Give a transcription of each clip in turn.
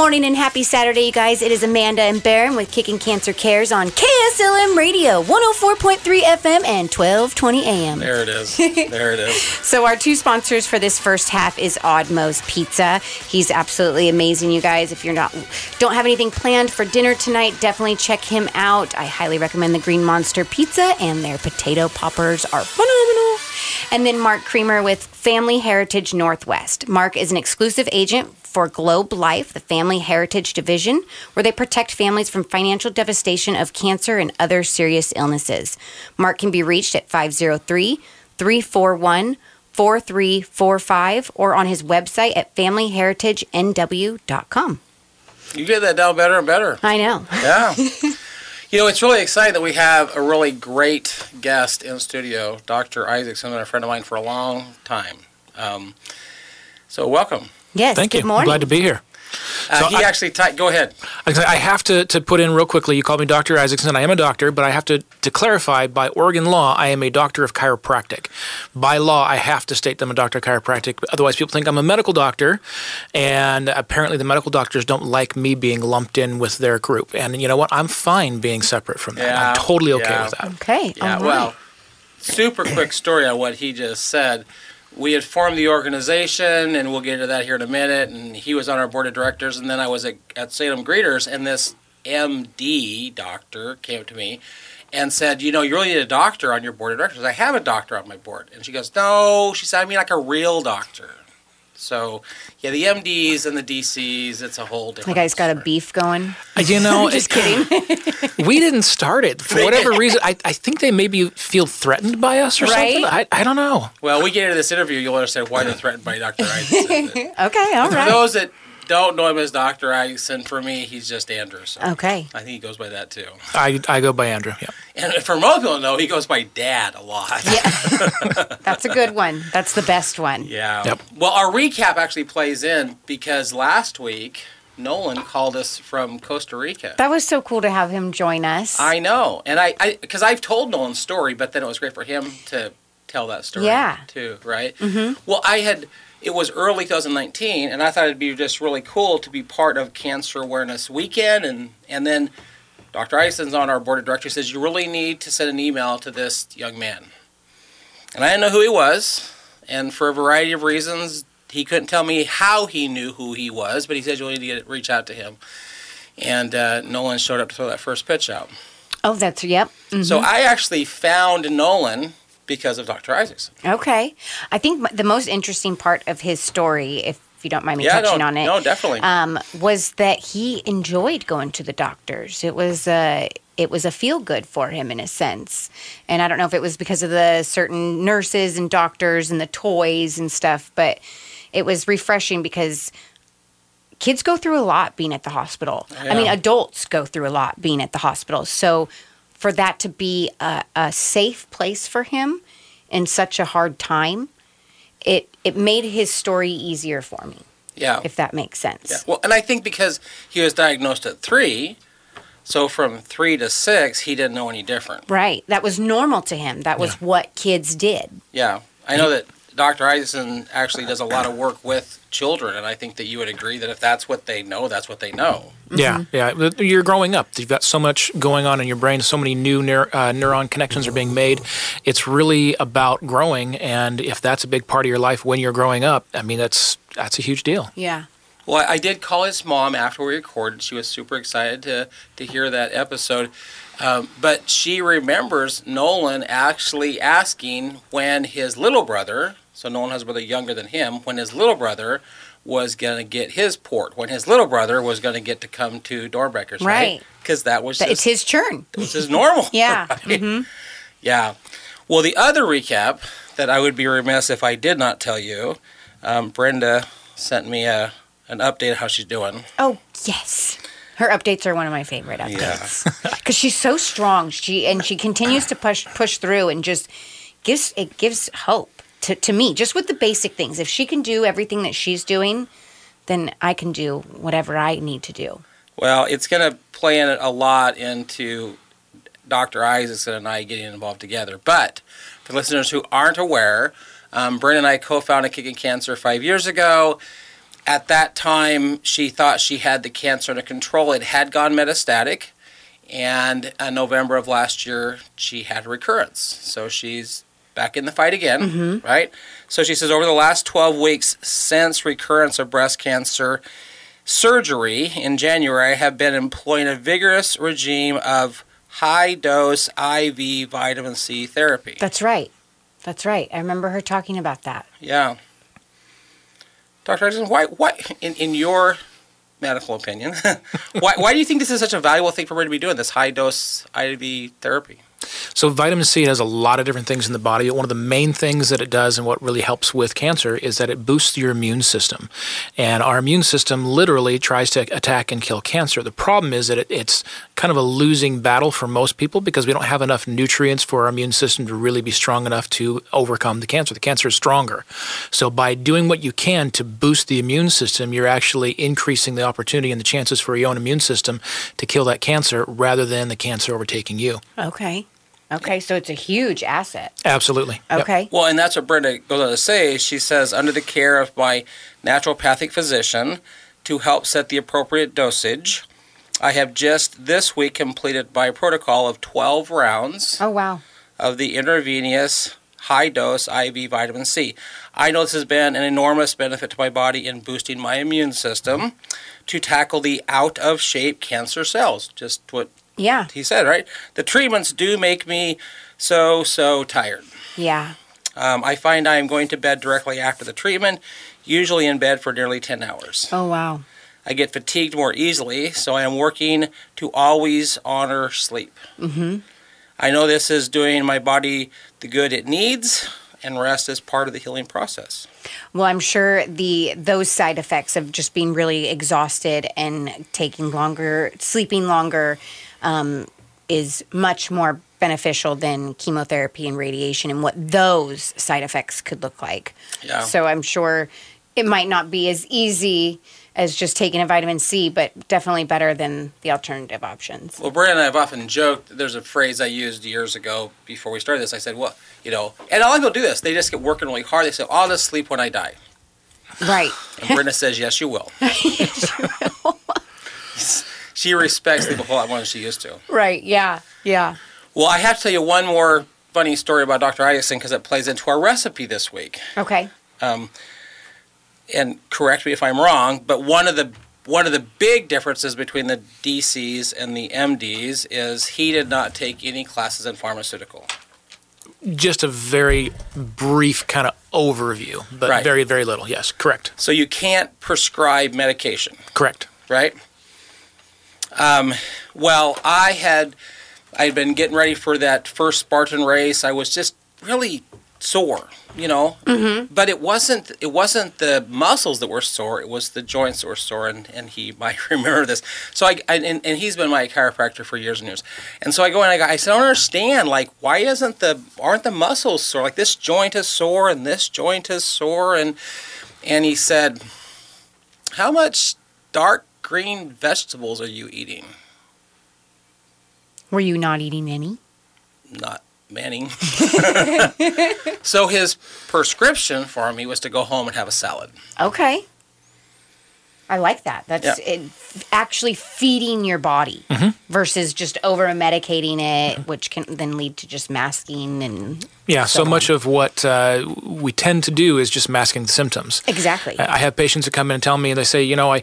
Good morning and happy Saturday, you guys. It is Amanda and Baron with KickinCancer Cares on KSLM Radio, 104.3 FM and 1220 AM. There it is. There it is. So our two sponsors for this first half is Odd Moe's Pizza. He's absolutely amazing, you guys. If you're not don't have anything planned for dinner tonight, definitely check him out. I highly recommend the Green Monster Pizza and their potato poppers are phenomenal. And then Mark Creamer with Family Heritage Northwest. Mark is an exclusive agent for Globe Life, the Family Heritage Division, where they protect families from financial devastation of cancer and other serious illnesses. Mark can be reached at 503 341 4345 or on his website at familyheritagenw.com. You get that down better and better. I know. Yeah. you know, it's really exciting that we have a really great guest in studio, Dr. Isaksen, a friend of mine for a long time. Um, so, welcome. Yes, Thank good you. morning. Glad to be here. Uh, So he I- actually, ty- go ahead. I have to, to put in real quickly. You called me Dr. Isaksen. I am a doctor, but I have to, to clarify by Oregon law, I am a doctor of chiropractic. By law, I have to state that I'm a doctor of chiropractic. Otherwise, people think I'm a medical doctor. And apparently, the medical doctors don't like me being lumped in with their group. And you know what? I'm fine being separate from that. Yeah, I'm totally okay yeah. with that. Okay. Yeah, all well, super quick story on what he just said. We had formed the organization, and we'll get into that here in a minute. And he was on our board of directors, and then I was at, at Salem Greeters, and this MD doctor came to me and said, "You know, you really need a doctor on your board of directors." I have a doctor on my board, and she goes, "No," she said, "I mean like a real doctor." So, yeah, the MDs and the DCs, it's a whole different. The different. guy's got a beef going. Uh, you know, Just kidding. we didn't start it for whatever reason. I, I think they maybe feel threatened by us or Right? something. I, I don't know. Well, we get into this interview, you'll understand why they're threatened by Dr. Isaksen. okay, all For right. those that don't know him as Dr. Isaksen, for me, he's just Andrew. So Okay. I think he goes by that too. I, I go by Andrew. Yeah. And for most people, know he goes by Dad a lot. Yeah. That's a good one. That's the best one. Yeah. Yep. Well, our recap actually plays in because last week Nolan called us from Costa Rica. That was so cool to have him join us. I know, and I because I've told Nolan's story, but then it was great for him to tell that story. Yeah. Too right. Mm-hmm. Well, I had. It was early 2019, and I thought it'd be just really cool to be part of Cancer Awareness Weekend, and and then Dr. Ison's on our board of directors. Says you really need to send an email to this young man, and I didn't know who he was, and for a variety of reasons, he couldn't tell me how he knew who he was, but he said you really need to get, reach out to him. And uh, Nolan showed up to throw that first pitch out. oh, that's, yep. So I actually found Nolan because of Dr. Isaksen. Okay. I think the most interesting part of his story, if you don't mind me Yeah, touching no, on it, no, definitely. um, was that he enjoyed going to the doctors. It was a it was a feel good for him in a sense, and I don't know if it was because of the certain nurses and doctors and the toys and stuff, but it was refreshing because kids go through a lot being at the hospital. I mean, adults go through a lot being at the hospital. So for that to be a, a safe place for him in such a hard time, it it made his story easier for me, yeah. if that makes sense. yeah. Well, and I think because he was diagnosed at three, so from three to six, he didn't know any different. Right. That was normal to him. That was what kids did. Yeah. I know that Dr. Isaksen actually does a lot of work with children, and I think that you would agree that if that's what they know, that's what they know. Yeah, yeah. You're growing up. You've got so much going on in your brain. So many new neur- uh, neuron connections are being made. It's really about growing, and if that's a big part of your life when you're growing up, I mean, that's that's a huge deal. Yeah. Well, I did call his mom after we recorded. She was super excited to, to hear that episode. Um, but she remembers Nolan actually asking when his little brother, so Nolan has a brother younger than him, when his little brother was going to get his port, when his little brother was going to get to come to Doernbecher's, right? Right. Because that was his, It's his turn. it was his normal. Yeah. right? Mhm. Yeah. Well, the other recap that I would be remiss if I did not tell you, um, Brenda sent me a an update of how she's doing. Oh, yes. Her updates are one of my favorite updates because she's so strong. She and she continues to push push through and just gives it gives hope to, to me just with the basic things. If she can do everything that she's doing, then I can do whatever I need to do. Well, it's going to play in a lot into Dr. Isaksen and I getting involved together. But for listeners who aren't aware, um, Brenda and I co-founded KickinCancer five years ago, at that time, she thought she had the cancer under control. It had gone metastatic, and in November of last year, she had a recurrence. So she's back in the fight again, mm-hmm. right? So she says over the last 12 weeks since recurrence of breast cancer surgery in January, I have been employing a vigorous regime of high dose IV vitamin C therapy. That's right. That's right. I remember her talking about that. Yeah. Dr. Isaksen, why, why in, in your medical opinion, why, why do you think this is such a valuable thing for her to be doing, this high dose IV therapy? So vitamin C has a lot of different things in the body. One of the main things that it does and what really helps with cancer is that it boosts your immune system. And our immune system literally tries to attack and kill cancer. The problem is that it, it's kind of a losing battle for most people because we don't have enough nutrients for our immune system to really be strong enough to overcome the cancer. The cancer is stronger. So by doing what you can to boost the immune system, you're actually increasing the opportunity and the chances for your own immune system to kill that cancer rather than the cancer overtaking you. Okay. Okay, so it's a huge asset. Absolutely. Yep. Okay. Well, and that's what Brenda goes on to say. She says, under the care of my naturopathic physician to help set the appropriate dosage, I have just this week completed my protocol of 12 rounds Oh wow. of the intravenous high dose IV vitamin C. I know this has been an enormous benefit to my body in boosting my immune system to tackle the out of shape cancer cells. Just what Yeah. he said, right? The treatments do make me so, so tired. Yeah. Um, I find I am going to bed directly after the treatment, usually in bed for nearly 10 hours. Oh wow. I get fatigued more easily, so I am working to always honor sleep. Mm-hmm. I know this is doing my body the good it needs, and rest is part of the healing process. Well, I'm sure the those side effects of just being really exhausted and taking longer, sleeping longer, um, is much more beneficial than chemotherapy and radiation, and what those side effects could look like. Yeah. So I'm sure it might not be as easy as just taking a vitamin C, but definitely better than the alternative options. Well, Brenda and I have often joked. There's a phrase I used years ago before we started this. I said, "Well, you know," and a lot of people do this. They just get working really hard. They say, "I'll just sleep when I die." Right. And Brenda says, "Yes, you will." she respects sleep a whole lot more than she used to. Right. Yeah. Yeah. Well, I have to tell you one more funny story about Dr. Isaksen because it plays into our recipe this week. Okay. Um, and correct me if I'm wrong, but one of the one of the big differences between the DCs and the MDs is he did not take any classes in pharmaceutical. Just a very brief kind of overview, but Right. very, very little. Yes, correct. So you can't prescribe medication, Correct. right? Um, well, I had I'd been getting ready for that first Spartan race. I was just really sore, you know. Mm-hmm. But it wasn't it wasn't the muscles that were sore; it was the joints that were sore. And, and he might remember this. So I, I and, and he's been my chiropractor for years and years. And so I go and I go, I said, I don't understand. Like, why isn't the aren't the muscles sore? Like this joint is sore and this joint is sore. And and he said, How much dark green vegetables are you eating? Were you not eating any? not many. so his prescription for me was to go home and have a salad. Okay. I like that. That's Yeah. it, actually feeding your body versus just over medicating it, which can then lead to just masking and Yeah, so, So much of what uh, we tend to do is just masking the symptoms. exactly. I I have patients that come in and tell me, they say, you know, I,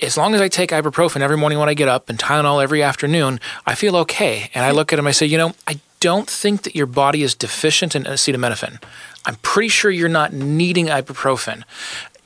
as long as I take ibuprofen every morning when I get up and Tylenol every afternoon, I feel okay. And I look at them, I say, you know, I don't think that your body is deficient in acetaminophen. I'm pretty sure you're not needing ibuprofen.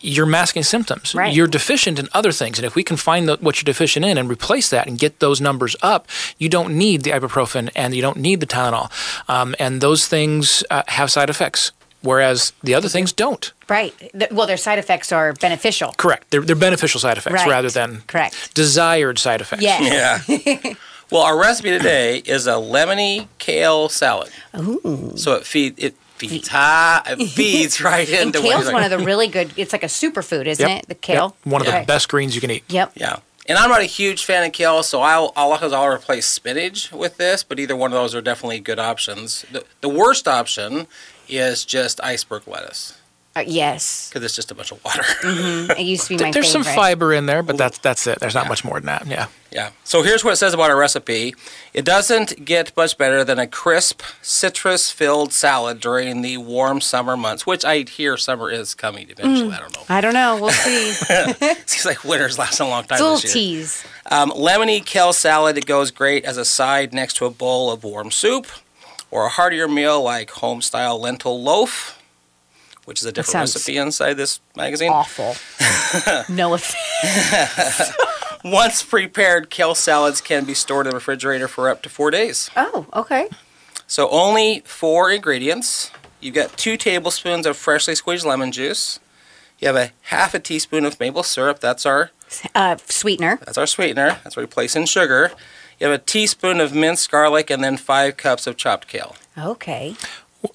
You're masking symptoms. Right. You're deficient in other things. And if we can find the, what you're deficient in and replace that and get those numbers up, you don't need the ibuprofen and you don't need the Tylenol. Um, and those things uh, have side effects, whereas the other things don't. right. Well, their side effects are beneficial. Correct. They're, they're beneficial side effects Right. rather than Correct. desired side effects. Yes. Yeah. well, our recipe today is a lemony kale salad. Ooh. So it feed it feeds ha, it feeds right And into what kale's you're one of the really good. It's like a superfood, isn't Yep. it? The kale. Yep. One of Okay. the best greens you can eat. Yep. Yeah. And I'm not a huge fan of kale, so I'll I'll, I'll replace spinach with this, but either one of those are definitely good options. The, the worst option is just iceberg lettuce. Uh, yes. because it's just a bunch of water. It used to be my There's some fiber in there, but that's that's it. There's not much more than that. Yeah. Yeah. So here's what it says about our recipe. It doesn't get much better than a crisp, citrus-filled salad during the warm summer months, which I hear summer is coming eventually. I don't know. I don't know. We'll see. Seems like winter's lasting a long time it's a little this year. tease. Um, lemony kale salad. It goes great as a side next to a bowl of warm soup, or a heartier meal like home-style lentil loaf, which is a different recipe inside this magazine. Awful. no offense. Once prepared, kale salads can be stored in the refrigerator for up to four days. Oh, okay. So only four ingredients. You've got two tablespoons of freshly squeezed lemon juice. You have a half a teaspoon of maple syrup. That's our Uh, sweetener. that's our sweetener. That's where we place in sugar. You have a teaspoon of minced garlic and then five cups of chopped kale. Okay.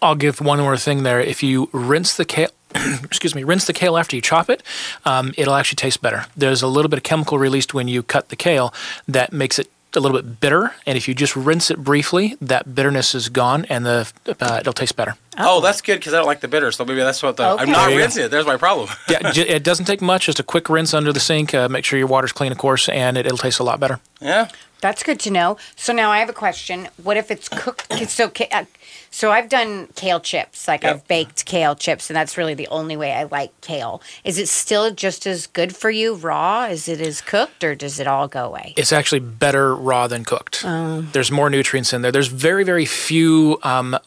I'll give one more thing there. If you rinse the kale, excuse me, rinse the kale after you chop it, um, it'll actually taste better. There's a little bit of chemical released when you cut the kale that makes it a little bit bitter, and if you just rinse it briefly, that bitterness is gone, and the uh, it'll taste better. Oh, that's good because I don't like the bitter. So maybe that's what the Okay. I'm not There you go. rinsing it. There's my problem. Yeah, j- it doesn't take much. Just a quick rinse under the sink. Uh, make sure your water's clean, of course, and it, it'll taste a lot better. yeah. That's good to know. So now I have a question. What if it's cooked? So, ca- uh, so I've done kale chips. Like Yep. I've baked kale chips, and that's really the only way I like kale. Is it still just as good for you raw as it is cooked, or does it all go away? It's actually better raw than cooked. There's more nutrients in there. There's very, very few um,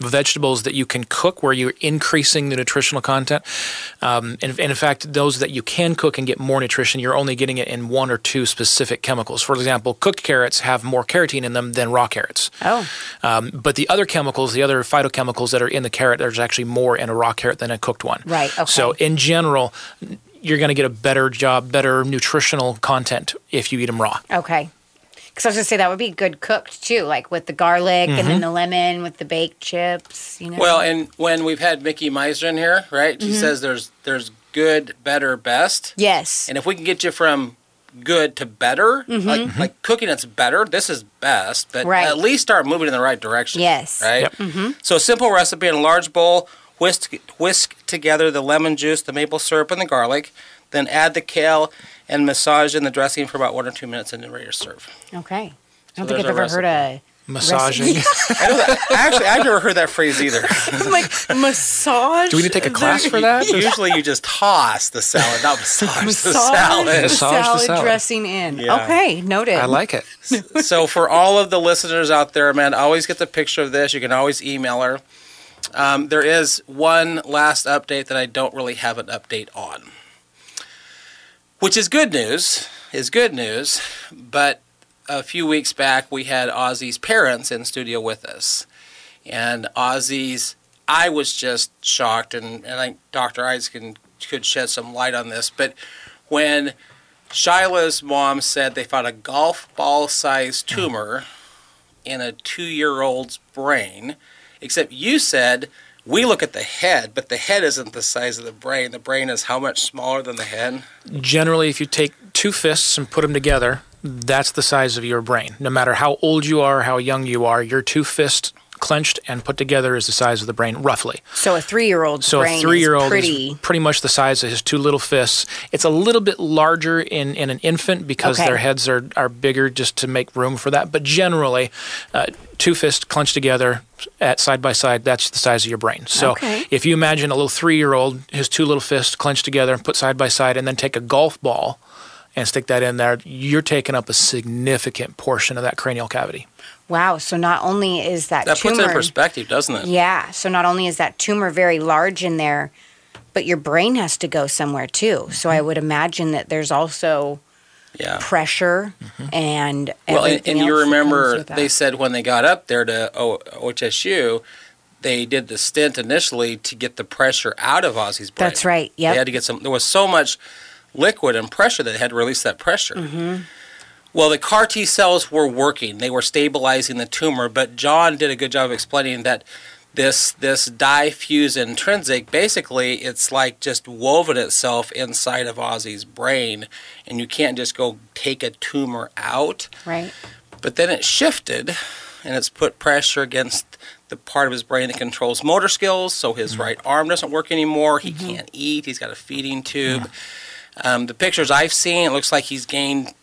vegetables that you can cook where you're increasing the nutritional content. Um, and, and in fact, those that you can cook and get more nutrition, you're only getting it in one or two specific chemicals. For example, cooked carrots have more carotene in them than raw carrots. Oh, Um, but the other chemicals, the other phytochemicals that are in the carrot, there's actually more in a raw carrot than a cooked one. Right, okay. So in general, you're going to get a better job, better nutritional content if you eat them raw. okay. Because I was gonna say that would be good cooked too, like with the garlic and then mm-hmm. the lemon with the baked chips. You know. Well, and when we've had Mickey Meiser in here, right? She mm-hmm. says there's there's good, better, best. yes. And if we can get you from good to better, mm-hmm. like like cooking it's better, this is best, but Right. at least start moving in the right direction. Yes. Right? So a simple recipe in a large bowl, whisk whisk together the lemon juice, the maple syrup, and the garlic, then add the kale and massage in the dressing for about one or two minutes and then ready to serve. Okay. I don't there's think I've our ever heard a Massaging. I know that, actually, I've never heard that phrase either. like massage. Do we need to take a class for that? Usually you just toss the salad, not massage, the Massage salad. the Massage the salad salad. dressing in. Yeah. Okay, noted. I like it. so for all of the listeners out there, man, always get the picture of this. You can always email her. Um, there is one last update that I don't really have an update on, which is good news. Is good news, but a few weeks back we had Ozzy's parents in studio with us, and Ozzy's. I was just shocked, and, and I think Dr. Isaac could shed some light on this, but when Shyla's mom said they found a golf ball sized tumor in a two year old's brain, except you said we look at the head, but the head isn't the size of the brain. The brain is how much smaller than the head? Generally, if you take two fists and put them together, that's the size of your brain. No matter how old you are, how young you are, your two fists clenched and put together is the size of the brain, roughly. So a three-year-old So brain a three-year-old is pretty. is pretty much the size of his two little fists. It's a little bit larger in, in an infant because Okay. their heads are, are bigger just to make room for that. But generally, uh, two fists clenched together at side by side, that's the size of your brain. So Okay. if you imagine a little three-year-old, his two little fists clenched together and put side by side, and then take a golf ball and stick that in there, you're taking up a significant portion of that cranial cavity. Wow. So not only is that, That tumor, puts it in perspective, doesn't it? yeah. So not only is that tumor very large in there, but your brain has to go somewhere too. So I would imagine that there's also Yeah. pressure and Well, and, and you else that remember they said when they got up there to o- OHSU, they did the stint initially to get the pressure out of Ozzy's brain. That's right, Yeah. They had to get some. There was so much liquid and pressure that they had to release that pressure. Mm-hmm. Well, the CAR T cells were working; they were stabilizing the tumor. But John did a good job of explaining that this this diffuse intrinsic basically it's like just woven itself inside of Ozzy's brain, and you can't just go take a tumor out. right. But then it shifted and it's put pressure against the part of his brain that controls motor skills. So his Mm-hmm. right arm doesn't work anymore. He can't eat. He's got a feeding tube. Um, the pictures I've seen, it looks like he's gained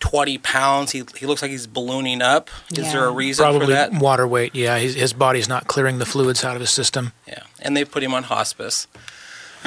20 pounds. He, he looks like he's ballooning up. Is there a Yeah. reason for Probably that? water weight. Yeah, his, his body's not clearing the fluids out of his system. Yeah, and they put him on hospice.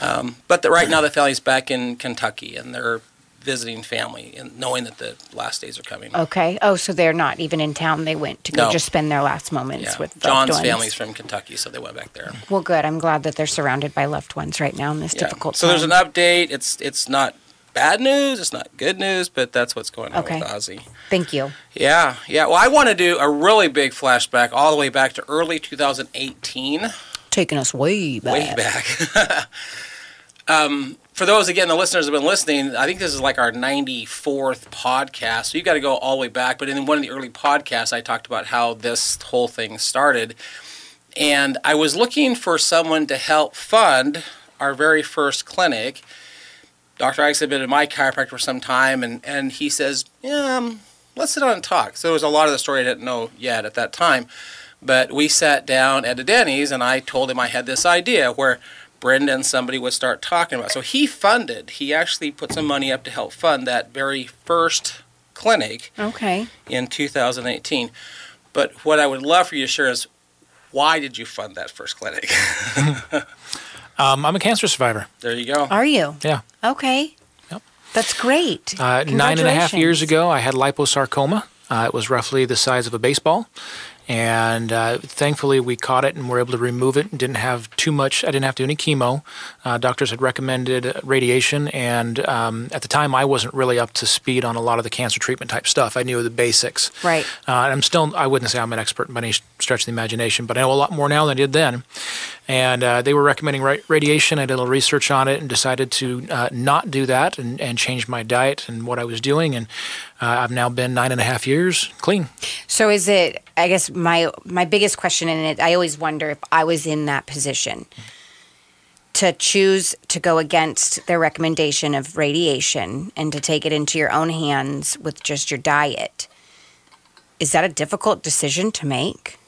Um, but the, right now, the family's back in Kentucky, and they're visiting family, and knowing that the last days are coming. Okay. Oh, so they're not even in town. They went to go No. just spend their last moments yeah, with loved John's ones. family's from Kentucky, so they went back there. Well, good. I'm glad that they're surrounded by loved ones right now in this Yeah. difficult So time. there's an update. It's it's not bad news. It's not good news, but that's what's going on Okay. with Ozzy. Thank you. Yeah, yeah. Well, I want to do a really big flashback all the way back to early 2018. Taking us way back. way back. um, for those again, the listeners have been listening. I think this is like our 94th podcast. So you've got to go all the way back. But in one of the early podcasts, I talked about how this whole thing started, and I was looking for someone to help fund our very first clinic. Dr. Ike's had been in my chiropractor for some time, and, and he says, yeah, um, let's sit down and talk. So there was a lot of the story I didn't know yet at that time. But we sat down at a Denny's, and I told him I had this idea where Brenda and somebody would start talking about. So he funded. He actually put some money up to help fund that very first clinic Okay. in 2018. But what I would love for you to share is why did you fund that first clinic? Um, I'm a cancer survivor. there you go. Are you? Yeah. Okay. Yep. That's great. Uh, nine and a half years ago, I had liposarcoma. Uh, it was roughly the size of a baseball. And uh, thankfully, we caught it and were able to remove it. and Didn't have too much. I didn't have to do any chemo. Uh, doctors had recommended radiation, and um, at the time, I wasn't really up to speed on a lot of the cancer treatment type stuff. I knew the basics. Right. Uh, and I'm still. I wouldn't say I'm an expert by any stretch of the imagination, but I know a lot more now than I did then. And uh, they were recommending ra- radiation. I did a little research on it and decided to uh, not do that and, and change my diet and what I was doing. And uh, I've now been nine and a half years clean. So is it? I guess my my biggest question it. I always wonder if I was in that position to choose to go against their recommendation of radiation and to take it into your own hands with just your diet. Is that a difficult decision to make?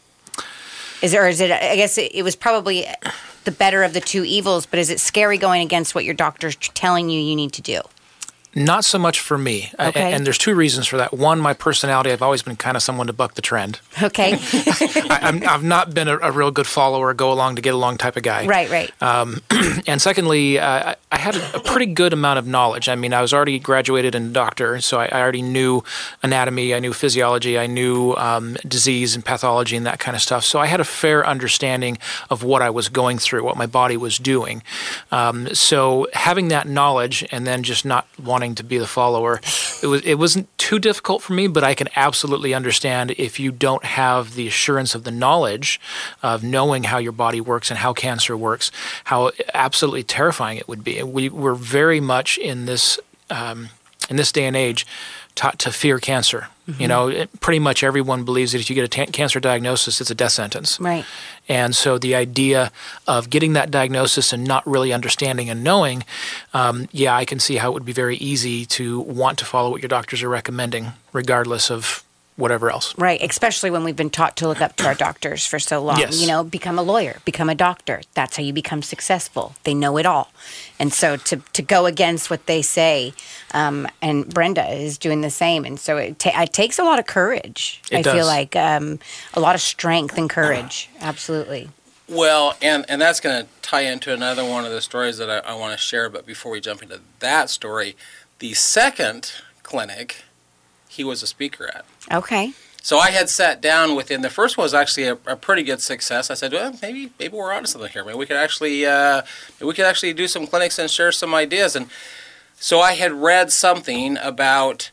Is or is it? I guess it, it was probably the better of the two evils. But is it scary going against what your doctor's telling you you need to do? Not so much for me. Okay. and there's two reasons for that. One, my personality, I've always been kind of someone to buck the trend. Okay. I, I'm, I've not been a, a real good follower, go along to get along type of guy. right. Right. And secondly, uh, I- I had a pretty good amount of knowledge. I mean, I was already graduated in doctor, so I, I already knew anatomy, I knew physiology, I knew um, disease and pathology and that kind of stuff. So I had a fair understanding of what I was going through, what my body was doing. Um, so having that knowledge and then just not wanting to be the follower, it was it wasn't too difficult for me. But I can absolutely understand if you don't have the assurance of the knowledge of knowing how your body works and how cancer works, how absolutely terrifying it would be. We we're very much in this um, in this day and age taught to fear cancer. You know, it, pretty much everyone believes that if you get a cancer diagnosis, it's a death sentence. Right. And so the idea of getting that diagnosis and not really understanding and knowing, um, yeah, I can see how it would be very easy to want to follow what your doctors are recommending, regardless of whatever else. Right, especially when we've been taught to look up to our doctors for so long. Yes. You know, become a lawyer, become a doctor. That's how you become successful. They know it all. And so to, to go against what they say, um, and Brenda is doing the same. And so it, ta- it takes a lot of courage. It I feel like um, a lot of strength and courage. Absolutely. Well, and, and that's going to tie into another one of the stories that I, I want to share. But before we jump into that story, the second clinic, he was a speaker at. Okay. So I had sat down with him. The first one was actually a, a pretty good success. I said, well, maybe maybe we're onto something here. Maybe we could actually uh, we could actually do some clinics and share some ideas. And so I had read something about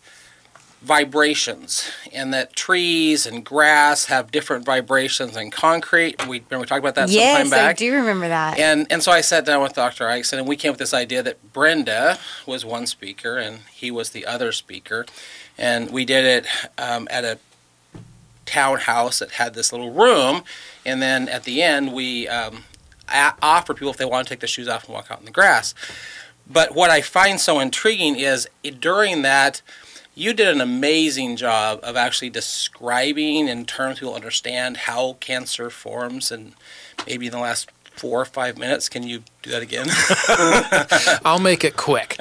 vibrations and that trees and grass have different vibrations than concrete. We remember we talked about that yes, sometime back. I do remember that. And and so I sat down with Dr. Isaksen, and we came up with this idea that Brenda was one speaker and he was the other speaker, and we did it um, at a townhouse that had this little room, and then at the end we um, a- offer people if they want to take their shoes off and walk out in the grass. But what I find so intriguing is during that you did an amazing job of actually describing in terms people understand how cancer forms and maybe in the last four or five minutes can you do that again? I'll make it quick.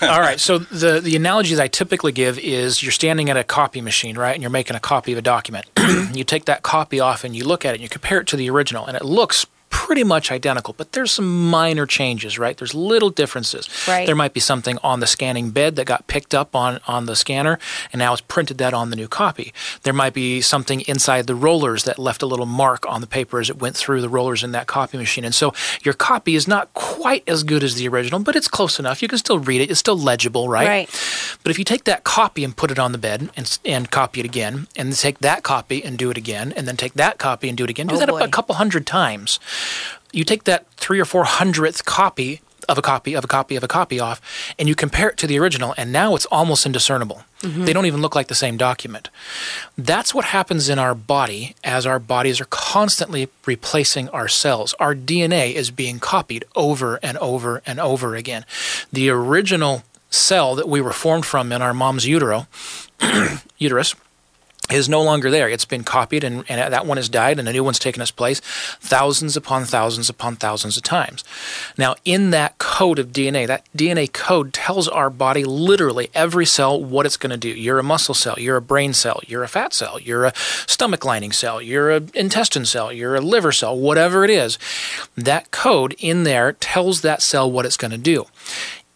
All right so the, the analogy that i typically give is you're standing at a copy machine right and you're making a copy of a document. You take that copy off and you look at it and you compare it to the original and it looks pretty much identical, but there's some minor changes, right? There's little differences. Right. There might be something on the scanning bed that got picked up on, on the scanner and now it's printed that on the new copy. There might be something inside the rollers that left a little mark on the paper as it went through the rollers in that copy machine. And so your copy is not quite as good as the original, but it's close enough. You can still read it. It's still legible, right? Right. But if you take that copy and put it on the bed and, and copy it again, and take that copy and do it again, and then take that copy and do it again, do Oh, that boy. a couple hundred times you take that three or four hundredth copy of a copy of a copy of a copy off and you compare it to the original and now it's almost indiscernible. Mm-hmm. They don't even look like the same document. That's what happens in our body as our bodies are constantly replacing our cells. Our dna is being copied over and over and over again. The original cell that we were formed from in our mom's utero uterus is no longer there. It's been copied, and, and that one has died, and a new one's taken its place thousands upon thousands upon thousands of times. Now, in that code of DNA, that DNA code tells our body literally every cell what it's going to do. You're a muscle cell, you're a brain cell, you're a fat cell, you're a stomach lining cell, you're an intestine cell, you're a liver cell, whatever it is. That code in there tells that cell what it's going to do.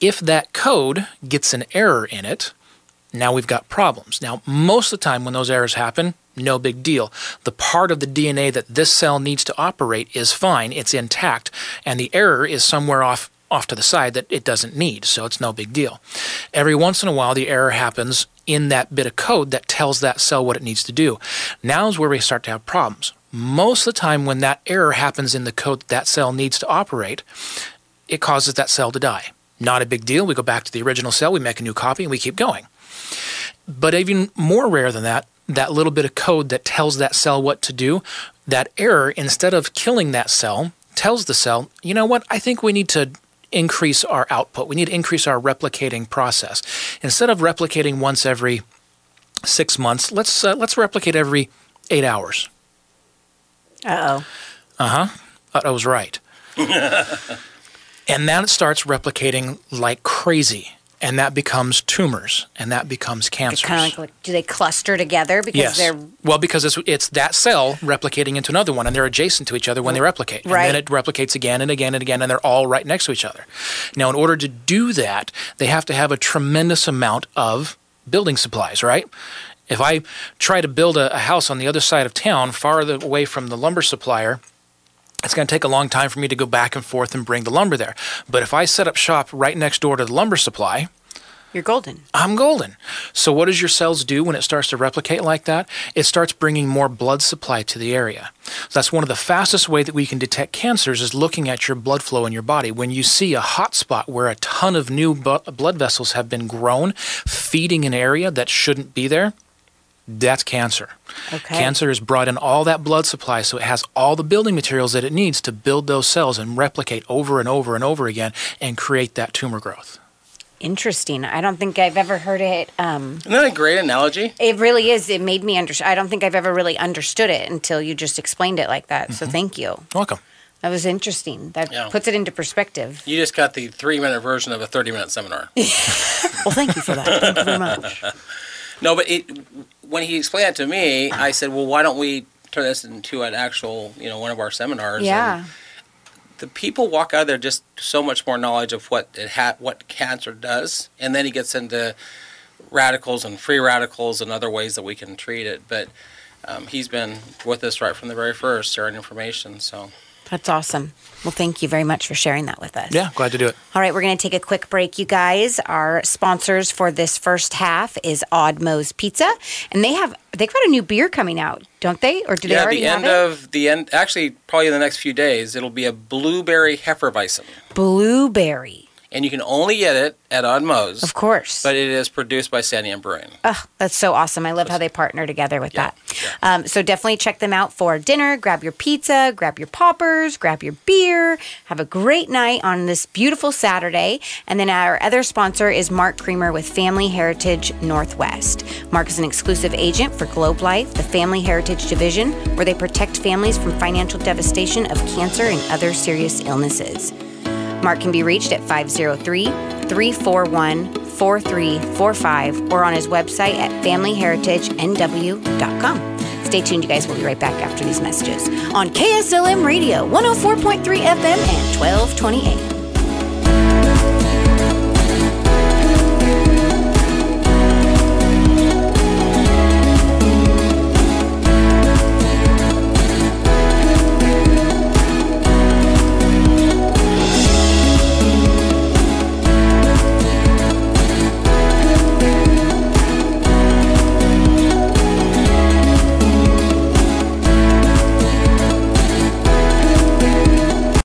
If that code gets an error in it, now we've got problems. Now, most of the time when those errors happen, no big deal. The part of the DNA that this cell needs to operate is fine, it's intact, and the error is somewhere off off to the side that it doesn't need, so it's no big deal. Every once in a while the error happens in that bit of code that tells that cell what it needs to do. Now is where we start to have problems. Most of the time when that error happens in the code that, that cell needs to operate, it causes that cell to die. Not a big deal. We go back to the original cell, we make a new copy, and we keep going. But even more rare than that, that little bit of code that tells that cell what to do, that error, instead of killing that cell, tells the cell, you know what, I think we need to increase our output. We need to increase our replicating process. Instead of replicating once every six months, let's uh, let's replicate every eight hours. Uh oh. Uh huh. I was right. and then it starts replicating like crazy. And that becomes tumors, and that becomes cancers. Kind of like, do they cluster together because Yes. they're Well, because it's, it's that cell replicating into another one, and they're adjacent to each other when they replicate. Right. And then it replicates again and again and again, and they're all right next to each other. Now, in order to do that, they have to have a tremendous amount of building supplies, right? If I try to build a, a house on the other side of town, farther away from the lumber supplier, it's going to take a long time for me to go back and forth and bring the lumber there. But if I set up shop right next door to the lumber supply, you're golden. I'm golden. So what does your cells do when it starts to replicate like that? It starts bringing more blood supply to the area. So that's one of the fastest way that we can detect cancers is looking at your blood flow in your body. When you see a hot spot where a ton of new blood vessels have been grown, feeding an area that shouldn't be there, that's cancer. Okay. Cancer has brought in all that blood supply, so it has all the building materials that it needs to build those cells and replicate over and over and over again and create that tumor growth. Interesting. I don't think I've ever heard it. Um, Isn't that a great analogy? it really is. It made me understand. I don't think I've ever really understood it until you just explained it like that. Mm-hmm. So thank you. Welcome. That was interesting. That Yeah. puts it into perspective. You just got the three minute version of a 30 minute seminar. Well, thank you for that. Thank you very much. No, but it when he explained it to me, I said, "Well, why don't we turn this into an actual, you know, one of our seminars?" Yeah. And the people walk out of there just so much more knowledge of what it ha- what cancer does, and then he gets into radicals and free radicals and other ways that we can treat it. But um, he's been with us right from the very first, sharing information. So That's awesome. Well, thank you very much for sharing that with us. Yeah, glad to do it. All right, we're going to take a quick break, you guys. Our sponsors for this first half is Odd Moe's Pizza, and they have they've got a new beer coming out, don't they? Or do they yeah, already the end have it? of the end. Actually, probably in the next few days, it'll be a blueberry hefeweizen. Blueberry. And you can only get it at Odd Moe's. Of course. But it is produced by Santiam Brewing. Oh, that's so awesome. I love how they partner together with Yeah, that. Um, so definitely check them out for dinner. Grab your pizza, grab your poppers, grab your beer. Have a great night on this beautiful Saturday. And then our other sponsor is Mark Creamer with Family Heritage Northwest. Mark is an exclusive agent for Globe Life, the Family Heritage Division, where they protect families from financial devastation of cancer and other serious illnesses. Mark can be reached at 503 341 4345 or on his website at familyheritagenw.com. Stay tuned, you guys. We'll be right back after these messages on KSLM Radio 104.3 FM and 1220 AM.